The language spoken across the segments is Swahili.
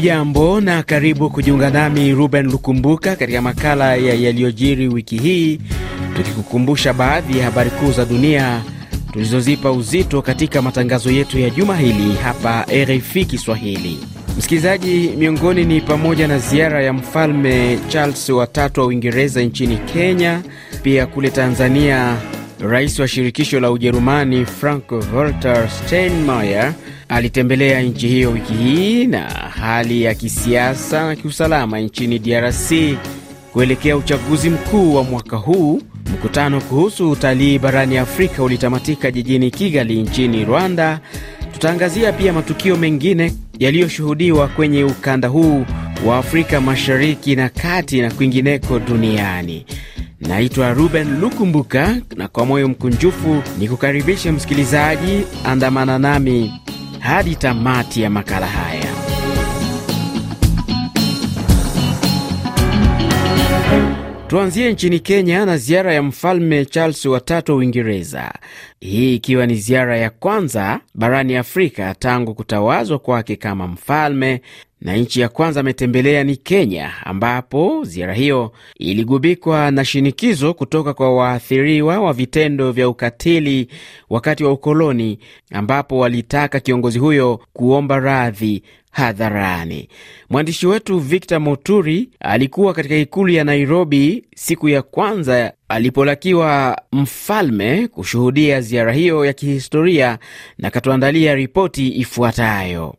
Hujambo na karibu kujiunga nami Ruben Lukumbuka katika makala ya yaliyojiri wiki hii, tukikukumbusha baadhi ya habari kuu za dunia tulizozipa uzito katika matangazo yetu ya juma hili hapa RFI Kiswahili. Msikilizaji, miongoni ni pamoja na ziara ya mfalme Charles watatu wa Uingereza nchini Kenya. Pia kule Tanzania, rais wa shirikisho la Ujerumani Frank Walter Steinmeier alitembelea nchi hiyo wiki hii, na hali ya kisiasa na kiusalama nchini DRC kuelekea uchaguzi mkuu wa mwaka huu. Mkutano kuhusu utalii barani Afrika ulitamatika jijini Kigali nchini Rwanda. Tutaangazia pia matukio mengine yaliyoshuhudiwa kwenye ukanda huu wa Afrika Mashariki na Kati na kwingineko duniani. Naitwa Ruben Lukumbuka, na kwa moyo mkunjufu ni kukaribisha msikilizaji, andamana nami hadi tamati ya makala haya. Tuanzie nchini Kenya na ziara ya mfalme Charles watatu wa Uingereza, hii ikiwa ni ziara ya kwanza barani Afrika tangu kutawazwa kwake kama mfalme, na nchi ya kwanza ametembelea ni Kenya, ambapo ziara hiyo iligubikwa na shinikizo kutoka kwa waathiriwa wa vitendo vya ukatili wakati wa ukoloni, ambapo walitaka kiongozi huyo kuomba radhi hadharani. Mwandishi wetu Victor Moturi alikuwa katika ikulu ya Nairobi siku ya kwanza alipolakiwa mfalme kushuhudia ziara hiyo ya kihistoria na katuandalia ripoti ifuatayo.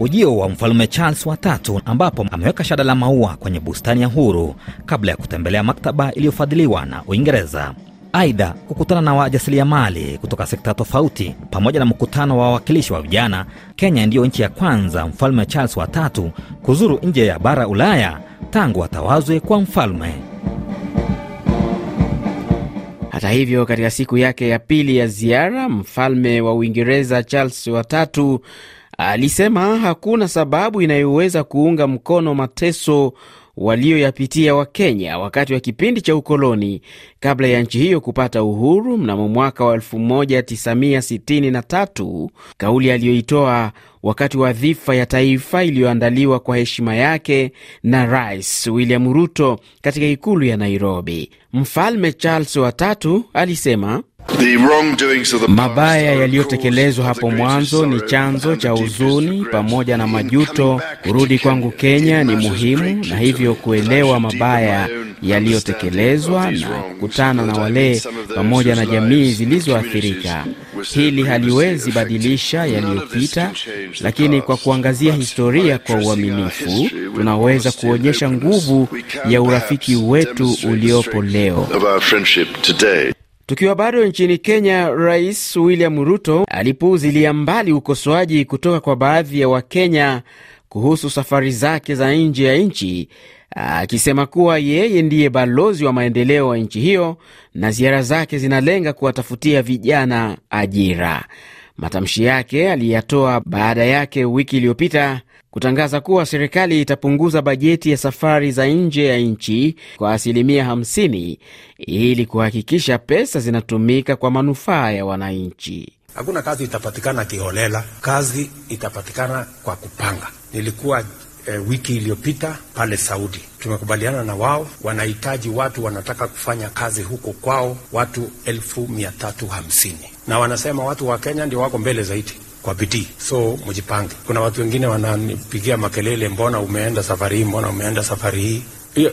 Ujio wa mfalme Charles watatu ambapo ameweka shada la maua kwenye bustani ya Uhuru kabla ya kutembelea maktaba iliyofadhiliwa na Uingereza. Aidha, kukutana na wajasiriamali kutoka sekta tofauti pamoja na mkutano wa wawakilishi wa vijana. Kenya ndiyo nchi ya kwanza mfalme Charles watatu kuzuru nje ya bara Ulaya tangu atawazwe kwa mfalme. Hata hivyo, katika siku yake ya pili ya ziara, mfalme wa Uingereza Charles watatu alisema hakuna sababu inayoweza kuunga mkono mateso walioyapitia Wakenya wakati wa kipindi cha ukoloni kabla ya nchi hiyo kupata uhuru mnamo mwaka wa 1963, kauli aliyoitoa wakati wa dhifa ya taifa iliyoandaliwa kwa heshima yake na Rais William Ruto katika ikulu ya Nairobi. Mfalme Charles watatu alisema Mabaya yaliyotekelezwa hapo mwanzo ni chanzo cha huzuni pamoja na majuto. Kurudi kwangu Kenya ni muhimu, na hivyo kuelewa mabaya yaliyotekelezwa na kukutana na wale pamoja na jamii zilizoathirika. Hili haliwezi badilisha yaliyopita, lakini kwa kuangazia historia kwa uaminifu, tunaweza kuonyesha nguvu ya urafiki wetu uliopo leo. Tukiwa bado nchini Kenya, Rais William Ruto alipuuzilia mbali ukosoaji kutoka kwa baadhi ya Wakenya kuhusu safari zake za nje ya nchi, akisema kuwa yeye ndiye balozi wa maendeleo wa nchi hiyo na ziara zake zinalenga kuwatafutia vijana ajira. Matamshi yake aliyatoa baada yake wiki iliyopita kutangaza kuwa serikali itapunguza bajeti ya safari za nje ya nchi kwa asilimia 50 ili kuhakikisha pesa zinatumika kwa manufaa ya wananchi. Hakuna kazi itapatikana kiholela, kazi itapatikana kwa kupanga. Nilikuwa e, wiki iliyopita pale Saudi, tumekubaliana na wao, wanahitaji watu, wanataka kufanya kazi huko kwao watu elfu mia tatu hamsini. Na wanasema watu wa Kenya ndio wako mbele zaidi kwa bidii, so mjipange. Kuna watu wengine wananipigia makelele, mbona umeenda safari hii, mbona umeenda safari hii.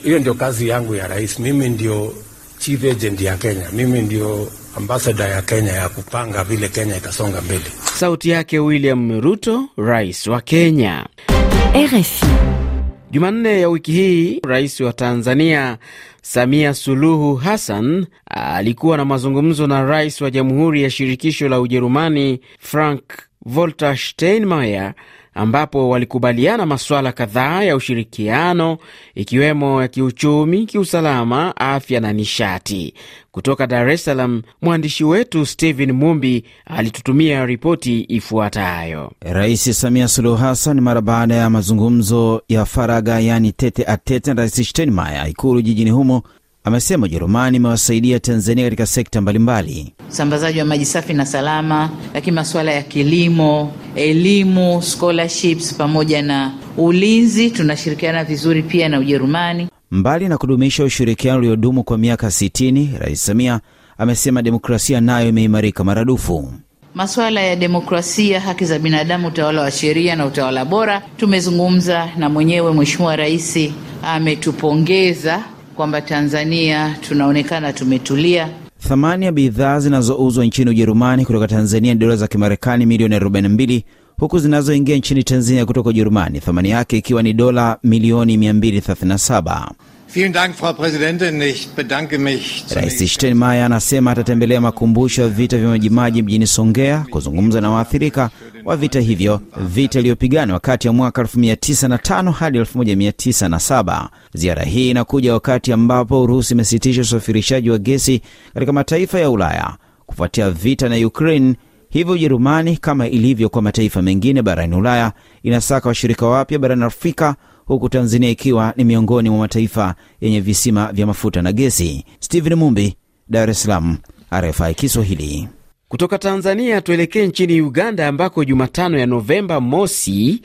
Hiyo ndio kazi yangu ya rais. Mimi ndio chief agent ya Kenya, mimi ndio ambasada ya Kenya ya kupanga vile Kenya itasonga mbele. Sauti yake William Ruto, rais wa Kenya. RFI. Jumanne ya wiki hii rais wa Tanzania Samia Suluhu Hassan alikuwa na mazungumzo na rais wa Jamhuri ya Shirikisho la Ujerumani Frank Walter Steinmeier ambapo walikubaliana masuala kadhaa ya ushirikiano ikiwemo ya kiuchumi, kiusalama, afya na nishati. Kutoka Dar es Salaam, mwandishi wetu Stephen Mumbi alitutumia ripoti ifuatayo. Rais Samia Suluhu Hassan mara baada ya mazungumzo ya faragha, yaani tete a tete na Rais Steinmeier ikulu jijini humo amesema Ujerumani imewasaidia Tanzania katika sekta mbalimbali. usambazaji wa maji safi na salama, lakini masuala ya kilimo, elimu, scholarships pamoja na ulinzi, tunashirikiana vizuri pia na Ujerumani. Mbali na kudumisha ushirikiano uliodumu kwa miaka 60, Rais Samia amesema demokrasia nayo imeimarika maradufu. Masuala ya demokrasia, haki za binadamu, utawala wa sheria na utawala bora, tumezungumza na mwenyewe Mheshimiwa Rais ametupongeza kwamba Tanzania tunaonekana tumetulia. Thamani ya bidhaa zinazouzwa nchini Ujerumani kutoka Tanzania ni dola za Kimarekani milioni 42 huku zinazoingia nchini Tanzania kutoka Ujerumani thamani yake ikiwa ni dola milioni 237. Rais Steinmeier anasema atatembelea makumbusho ya vita vya Majimaji mjini Songea kuzungumza na waathirika wa vita hivyo, vita iliyopiganwa kati ya mwaka 1905 hadi 1907. Ziara hii inakuja wakati ambapo Urusi imesitisha usafirishaji wa gesi katika mataifa ya Ulaya kufuatia vita na Ukraine. Hivyo Ujerumani, kama ilivyo kwa mataifa mengine barani Ulaya, inasaka washirika wapya barani Afrika huku Tanzania ikiwa ni miongoni mwa mataifa yenye visima vya mafuta na gesi. Stephen Mumbi, Dar es Salaam, RFI Kiswahili. Kutoka Tanzania tuelekee nchini Uganda ambako Jumatano ya Novemba mosi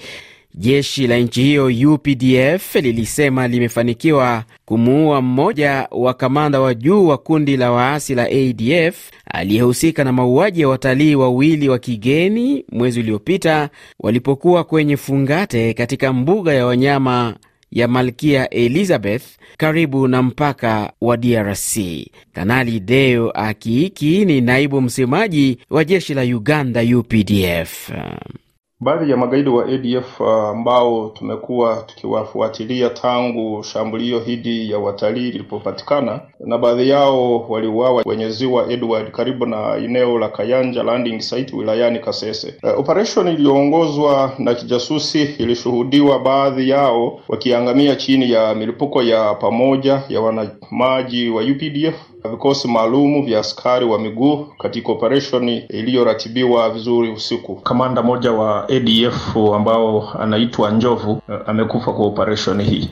jeshi la nchi hiyo UPDF lilisema limefanikiwa kumuua mmoja wa kamanda wa juu wa kundi la waasi la ADF aliyehusika na mauaji ya watalii wawili wa kigeni mwezi uliopita walipokuwa kwenye fungate katika mbuga ya wanyama ya Malkia Elizabeth karibu na mpaka wa DRC. Kanali Deo Akiiki ni naibu msemaji wa jeshi la Uganda UPDF. Baadhi ya magaidi wa ADF ambao uh, tumekuwa tukiwafuatilia tangu shambulio hili ya watalii lilipopatikana, na baadhi yao waliuawa kwenye ziwa Edward karibu na eneo la Kayanja landing site wilayani Kasese. Uh, operation iliyoongozwa na kijasusi ilishuhudiwa baadhi yao wakiangamia chini ya milipuko ya pamoja ya wanamaji wa UPDF vikosi maalumu vya askari wa miguu katika operesheni iliyoratibiwa vizuri usiku. Kamanda mmoja wa ADF ambao anaitwa Njovu amekufa kwa operesheni hii.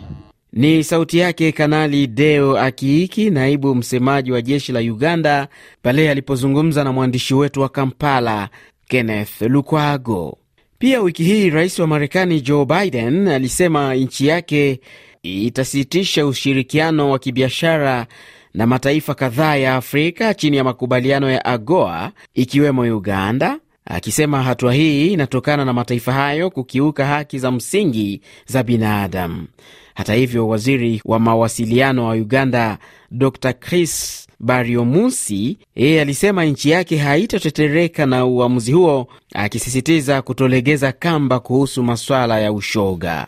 Ni sauti yake Kanali Deo Akiiki, naibu msemaji wa jeshi la Uganda, pale alipozungumza na mwandishi wetu wa Kampala, Kenneth Lukwago. Pia wiki hii rais wa Marekani Joe Biden alisema nchi yake itasitisha ushirikiano wa kibiashara na mataifa kadhaa ya Afrika chini ya makubaliano ya AGOA ikiwemo Uganda, akisema hatua hii inatokana na mataifa hayo kukiuka haki za msingi za binadamu. Hata hivyo, waziri wa mawasiliano wa Uganda Dr Chris bariomusi yeye alisema nchi yake haitatetereka na uamuzi huo, akisisitiza kutolegeza kamba kuhusu maswala ya ushoga.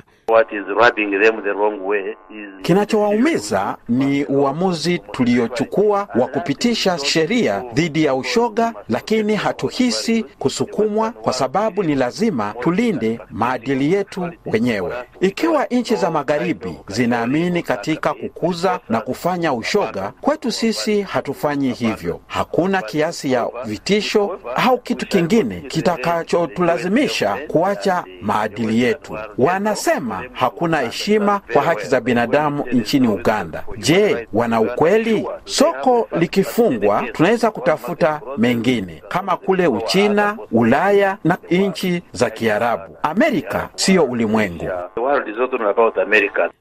Kinachowaumiza ni uamuzi tuliochukua wa kupitisha sheria dhidi ya ushoga, lakini hatuhisi kusukumwa, kwa sababu ni lazima tulinde maadili yetu wenyewe. Ikiwa nchi za magharibi zinaamini katika kukuza na kufanya ushoga, kwetu sisi hatufanyi hivyo. Hakuna kiasi ya vitisho au kitu kingine kitakachotulazimisha kuacha maadili yetu. Wanasema hakuna heshima kwa haki za binadamu nchini Uganda. Je, wana ukweli? Soko likifungwa, tunaweza kutafuta mengine kama kule Uchina, Ulaya na nchi za Kiarabu. Amerika siyo ulimwengu.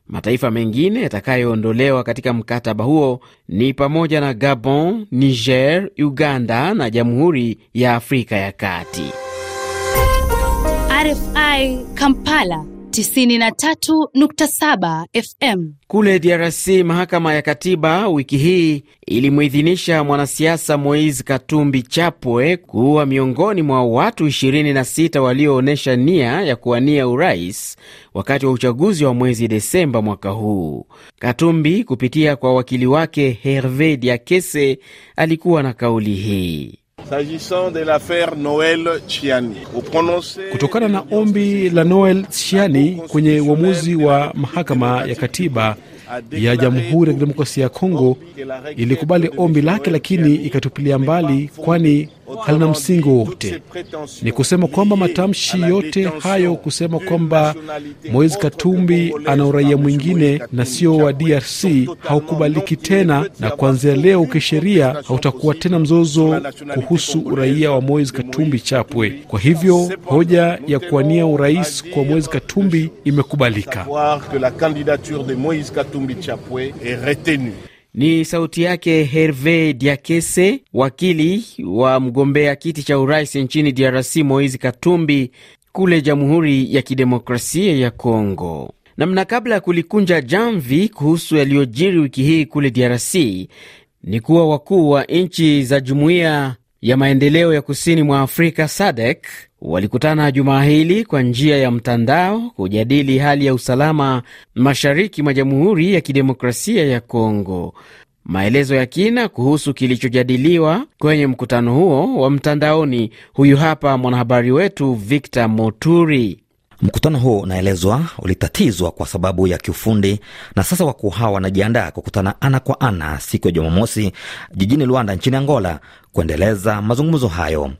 Mataifa mengine yatakayoondolewa katika mkataba huo ni pamoja na Gabon, Niger, Uganda na Jamhuri ya Afrika ya Kati. RFI Kampala 93.7 FM. Kule DRC, mahakama ya katiba wiki hii ilimuidhinisha mwanasiasa Moise Katumbi Chapwe kuwa miongoni mwa watu 26 walioonyesha nia ya kuwania urais wakati wa uchaguzi wa mwezi Desemba mwaka huu. Katumbi kupitia kwa wakili wake Herve Diakese alikuwa na kauli hii. Kutokana na ombi la Noel Chiani kwenye uamuzi wa mahakama ya katiba ya Jamhuri ya Kidemokrasia ya Kongo ilikubali ombi lake, lakini ikatupilia mbali, kwani halina msingi wowote. Ni kusema kwamba matamshi yote hayo kusema kwamba Moise Katumbi ana uraia mwingine na sio wa DRC haukubaliki tena, na kuanzia leo kisheria hautakuwa tena mzozo kuhusu uraia wa Moise Katumbi Chapwe. Kwa hivyo hoja ya kuwania urais kwa Moise Katumbi imekubalika. Ni sauti yake Herve Diakese, wakili wa mgombea kiti cha urais nchini DRC Moizi Katumbi kule Jamhuri ya Kidemokrasia ya Kongo. Namna kabla ya kulikunja jamvi kuhusu yaliyojiri wiki hii kule DRC ni kuwa wakuu wa nchi za Jumuiya ya Maendeleo ya Kusini mwa Afrika SADC walikutana jumaa hili kwa njia ya mtandao kujadili hali ya usalama mashariki mwa Jamhuri ya Kidemokrasia ya Kongo. Maelezo ya kina kuhusu kilichojadiliwa kwenye mkutano huo wa mtandaoni, huyu hapa mwanahabari wetu Victor Moturi. Mkutano huo unaelezwa ulitatizwa kwa sababu ya kiufundi, na sasa wakuu hawa wanajiandaa kukutana ana kwa ana siku ya Jumamosi jijini Luanda nchini Angola kuendeleza mazungumzo hayo.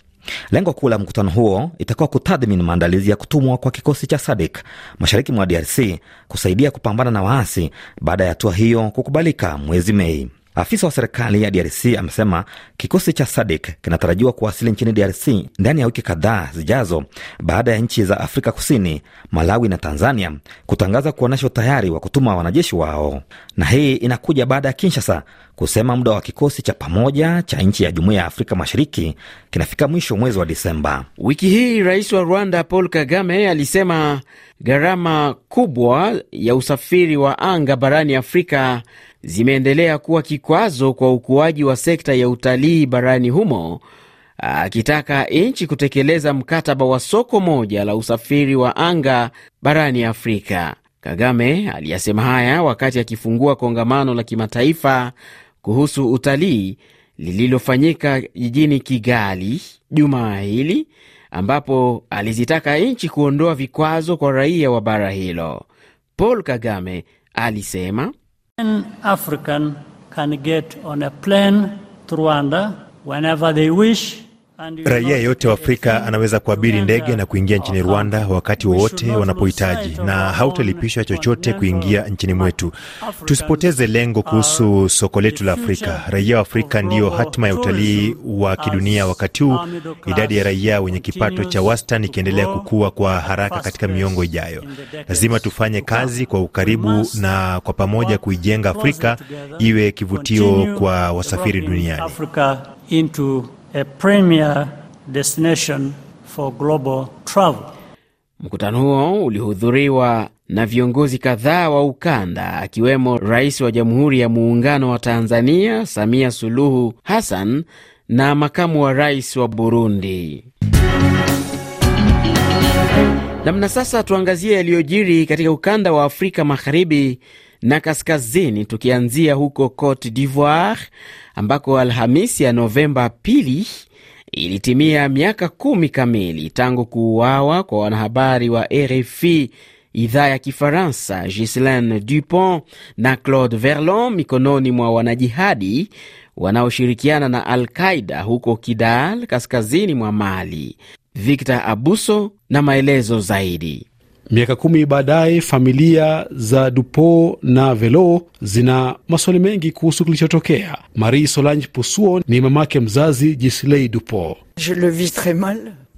Lengo kuu la mkutano huo itakuwa kutathmini maandalizi ya kutumwa kwa kikosi cha SADC mashariki mwa DRC kusaidia kupambana na waasi baada ya hatua hiyo kukubalika mwezi Mei. Afisa wa serikali ya DRC amesema kikosi cha SADC kinatarajiwa kuwasili nchini DRC ndani ya wiki kadhaa zijazo baada ya nchi za Afrika Kusini, Malawi na Tanzania kutangaza kuonyesha utayari wa kutuma wanajeshi wao, na hii inakuja baada ya Kinshasa kusema muda wa kikosi cha pamoja cha nchi ya Jumuiya ya Afrika Mashariki kinafika mwisho mwezi wa Disemba. Wiki hii rais wa Rwanda Paul Kagame alisema gharama kubwa ya usafiri wa anga barani Afrika zimeendelea kuwa kikwazo kwa ukuaji wa sekta ya utalii barani humo, akitaka nchi kutekeleza mkataba wa soko moja la usafiri wa anga barani Afrika. Kagame aliyasema haya wakati akifungua kongamano la kimataifa kuhusu utalii lililofanyika jijini Kigali Jumaa hili, ambapo alizitaka nchi kuondoa vikwazo kwa raia wa bara hilo. Paul Kagame alisema African can get on a plane to Rwanda whenever they wish. Raia yeyote wa Afrika anaweza kuabiri ndege na kuingia nchini Rwanda wakati wowote wanapohitaji, na hautalipishwa chochote kuingia nchini mwetu. Tusipoteze lengo kuhusu soko letu la Afrika. Raia wa Afrika ndiyo hatima ya utalii wa kidunia, wakati huu idadi ya raia wenye kipato cha wastani ikiendelea kukua kwa haraka katika miongo ijayo. Lazima tufanye kazi kwa ukaribu na kwa pamoja kuijenga Afrika iwe kivutio kwa wasafiri duniani. A premier destination for global travel. Mkutano huo ulihudhuriwa na viongozi kadhaa wa ukanda akiwemo Rais wa Jamhuri ya Muungano wa Tanzania Samia Suluhu Hassan na makamu wa rais wa Burundi. Namna sasa, tuangazie yaliyojiri katika ukanda wa Afrika Magharibi na kaskazini, tukianzia huko Cote d'Ivoire ambako Alhamisi ya Novemba pili ilitimia miaka kumi kamili tangu kuuawa kwa wanahabari wa RFI idhaa ya Kifaransa Ghislaine Dupont na Claude Verlon mikononi mwa wanajihadi wanaoshirikiana na Al Qaida huko Kidal, kaskazini mwa Mali. Victor Abuso na maelezo zaidi. Miaka kumi baadaye, familia za Dupo na Velo zina maswali mengi kuhusu kilichotokea. Marie Solange Pusuo ni mamake mzazi Jislei Dupo.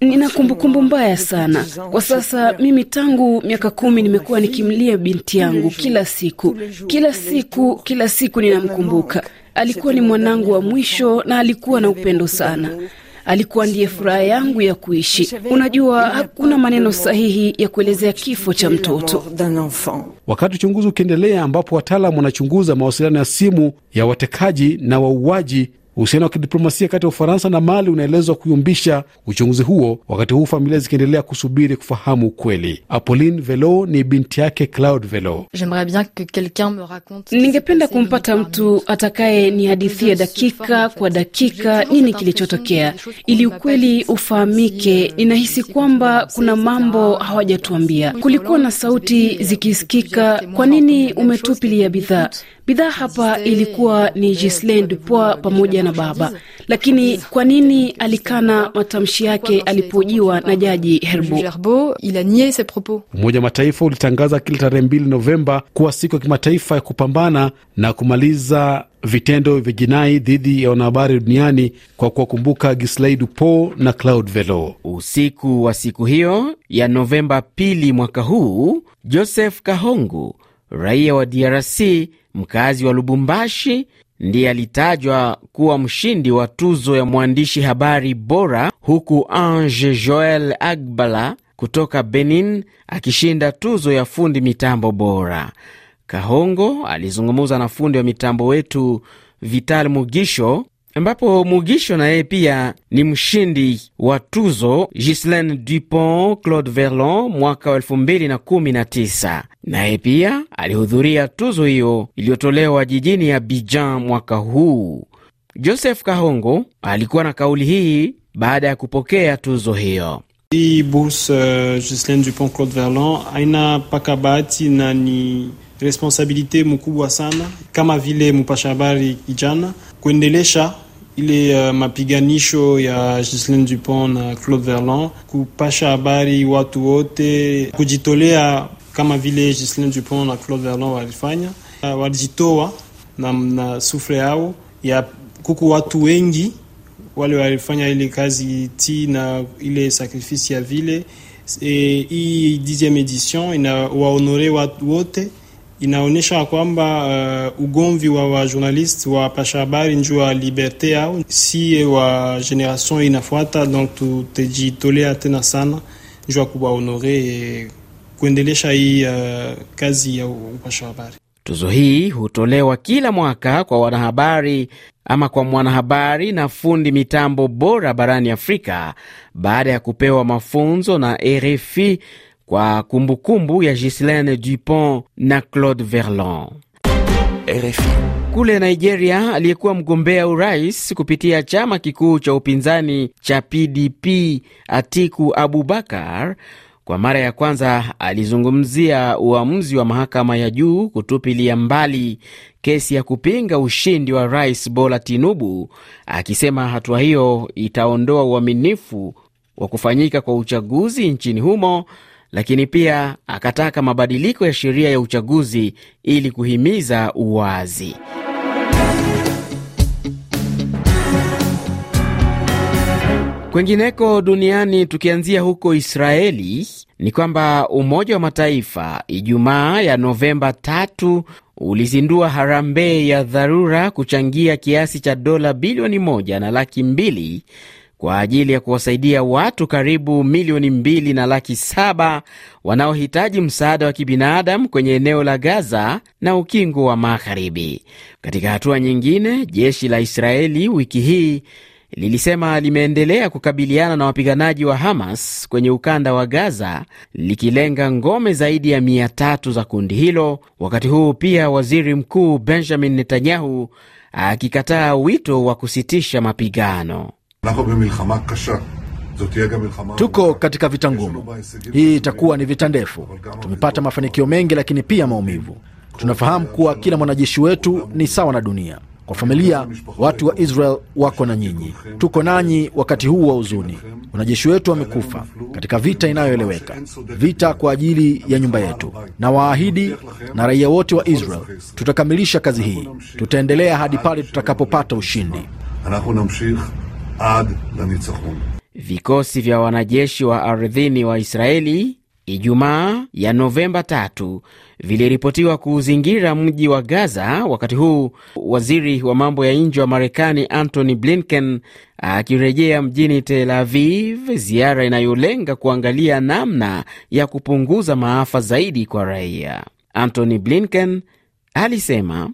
Nina kumbukumbu mbaya sana kwa sasa. Mimi tangu miaka kumi nimekuwa nikimlia binti yangu kila siku, kila siku, kila siku ninamkumbuka. Alikuwa ni mwanangu wa mwisho na alikuwa na upendo sana alikuwa ndiye furaha yangu ya kuishi. Unajua, hakuna maneno sahihi ya kuelezea kifo cha mtoto. Wakati uchunguzi ukiendelea, ambapo wataalamu wanachunguza mawasiliano ya simu ya watekaji na wauaji, uhusiano wa kidiplomasia kati ya Ufaransa na Mali unaelezwa kuyumbisha uchunguzi huo, wakati huu familia zikiendelea kusubiri kufahamu ukweli. Apolline Velo ni binti yake Claude Velo. Ningependa kumpata mtu atakaye ni hadithia dakika kwa dakika nini kilichotokea, ili ukweli ufahamike. Ninahisi kwamba kuna mambo hawajatuambia. Kulikuwa na sauti zikisikika, kwa nini umetupilia bidhaa? Bidhaa hapa ilikuwa ni Ghislaine Dupois pamoja na baba. Lakini kwa nini alikana matamshi yake alipojiwa na jaji Herbo? Umoja wa Mataifa ulitangaza kila tarehe mbili Novemba kuwa siku ya kimataifa ya kupambana na kumaliza vitendo vya jinai dhidi ya wanahabari duniani kwa kuwakumbuka Ghislaine Dupois na Claude Velo. Usiku wa siku hiyo ya Novemba pili mwaka huu, Joseph Kahongu, raia wa DRC mkazi wa Lubumbashi, ndiye alitajwa kuwa mshindi wa tuzo ya mwandishi habari bora, huku Ange Joel Agbala kutoka Benin akishinda tuzo ya fundi mitambo bora. Kahongo alizungumza na fundi wa mitambo wetu Vital Mugisho, ambapo Mugisho na yeye pia ni mshindi wa tuzo Ghislaine Dupont Claude Verlon mwaka wa 2019. Naye pia alihudhuria tuzo hiyo iliyotolewa jijini Abidjan mwaka huu. Joseph Kahongo alikuwa na kauli hii baada ya kupokea tuzo hiyo. Hii bursa uh, Ghislaine Dupont Claude Verlon haina paka bahati na ni responsabilite mkubwa sana kama vile mpasha habari kijana kuendelesha ile uh, mapiganisho ya Ghislaine Dupont na Claude Verlon, kupasha habari watu wote, kujitolea kama vile Ghislaine Dupont na Claude Verlon walifanya. Uh, walijitoa na, na sufre yao ya kuku watu wengi wale walifanya ile kazi ti na ile sakrifisi ya vile. E, hii dixieme edition inawaonore watu wote inaonyesha kwamba uh, ugomvi wa wajournaliste wa pasha habari njuu wa liberte yao si wa generation inafuata, donc tutajitolea tena sana njuu ya kuwaonore e, kuendelesha hii uh, kazi ya upasha habari. Tuzo hii hutolewa kila mwaka kwa wanahabari ama kwa mwanahabari na fundi mitambo bora barani Afrika baada ya kupewa mafunzo na RFI kwa kumbukumbu kumbu ya Ghislaine Dupont na Claude Verlon. RFI. Kule Nigeria, aliyekuwa mgombea urais kupitia chama kikuu cha upinzani cha PDP Atiku Abubakar kwa mara ya kwanza alizungumzia uamuzi wa mahakama ya juu kutupilia mbali kesi ya kupinga ushindi wa rais Bola Tinubu, akisema hatua hiyo itaondoa uaminifu wa kufanyika kwa uchaguzi nchini humo, lakini pia akataka mabadiliko ya sheria ya uchaguzi ili kuhimiza uwazi. Kwengineko duniani, tukianzia huko Israeli, ni kwamba Umoja wa Mataifa Ijumaa ya Novemba tatu ulizindua harambee ya dharura kuchangia kiasi cha dola bilioni moja na laki mbili kwa ajili ya kuwasaidia watu karibu milioni mbili na laki saba wanaohitaji msaada wa kibinadamu kwenye eneo la Gaza na Ukingo wa Magharibi. Katika hatua nyingine, jeshi la Israeli wiki hii lilisema limeendelea kukabiliana na wapiganaji wa Hamas kwenye ukanda wa Gaza, likilenga ngome zaidi ya mia tatu za kundi hilo, wakati huu pia waziri mkuu Benjamin Netanyahu akikataa wito wa kusitisha mapigano. Tuko katika vita ngumu. Hii itakuwa ni vita ndefu. Tumepata mafanikio mengi, lakini pia maumivu. Tunafahamu kuwa kila mwanajeshi wetu ni sawa na dunia. Kwa familia, watu wa Israel wako na nyinyi, tuko nanyi wakati huu wa huzuni. Wanajeshi wetu wamekufa katika vita inayoeleweka, vita kwa ajili ya nyumba yetu, na waahidi na raia wote wa Israel, tutakamilisha kazi hii, tutaendelea hadi pale tutakapopata ushindi. Vikosi vya wanajeshi wa ardhini wa Israeli Ijumaa ya Novemba tatu viliripotiwa kuuzingira mji wa Gaza, wakati huu waziri wa mambo ya nje wa Marekani Antony Blinken akirejea mjini Tel Aviv, ziara inayolenga kuangalia namna ya kupunguza maafa zaidi kwa raia. Antony Blinken alisema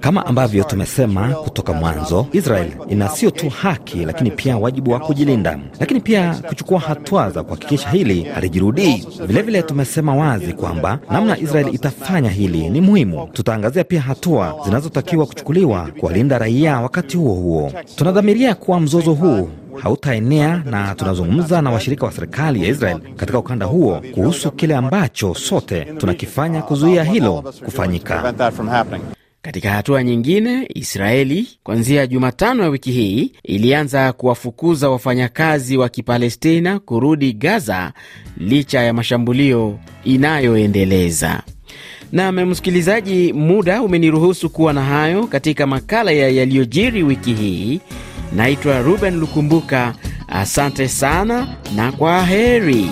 kama ambavyo tumesema kutoka mwanzo, Israel ina sio tu haki, lakini pia wajibu wa kujilinda, lakini pia kuchukua hatua za kuhakikisha hili halijirudii. Vilevile tumesema wazi kwamba namna Israel itafanya hili ni muhimu. Tutaangazia pia hatua zinazotakiwa kuchukuliwa kuwalinda raia. Wakati huo huo, tunadhamiria kuwa mzozo huu hautaenea, na tunazungumza na washirika wa serikali ya Israel katika ukanda huo kuhusu kile ambacho sote tunakifanya kuzuia hilo kufanyika. Katika hatua nyingine, Israeli kuanzia Jumatano ya wiki hii ilianza kuwafukuza wafanyakazi wa Kipalestina kurudi Gaza licha ya mashambulio inayoendeleza. Nam msikilizaji, muda umeniruhusu kuwa na hayo katika makala ya yaliyojiri wiki hii. Naitwa Ruben Lukumbuka, asante sana na kwa heri.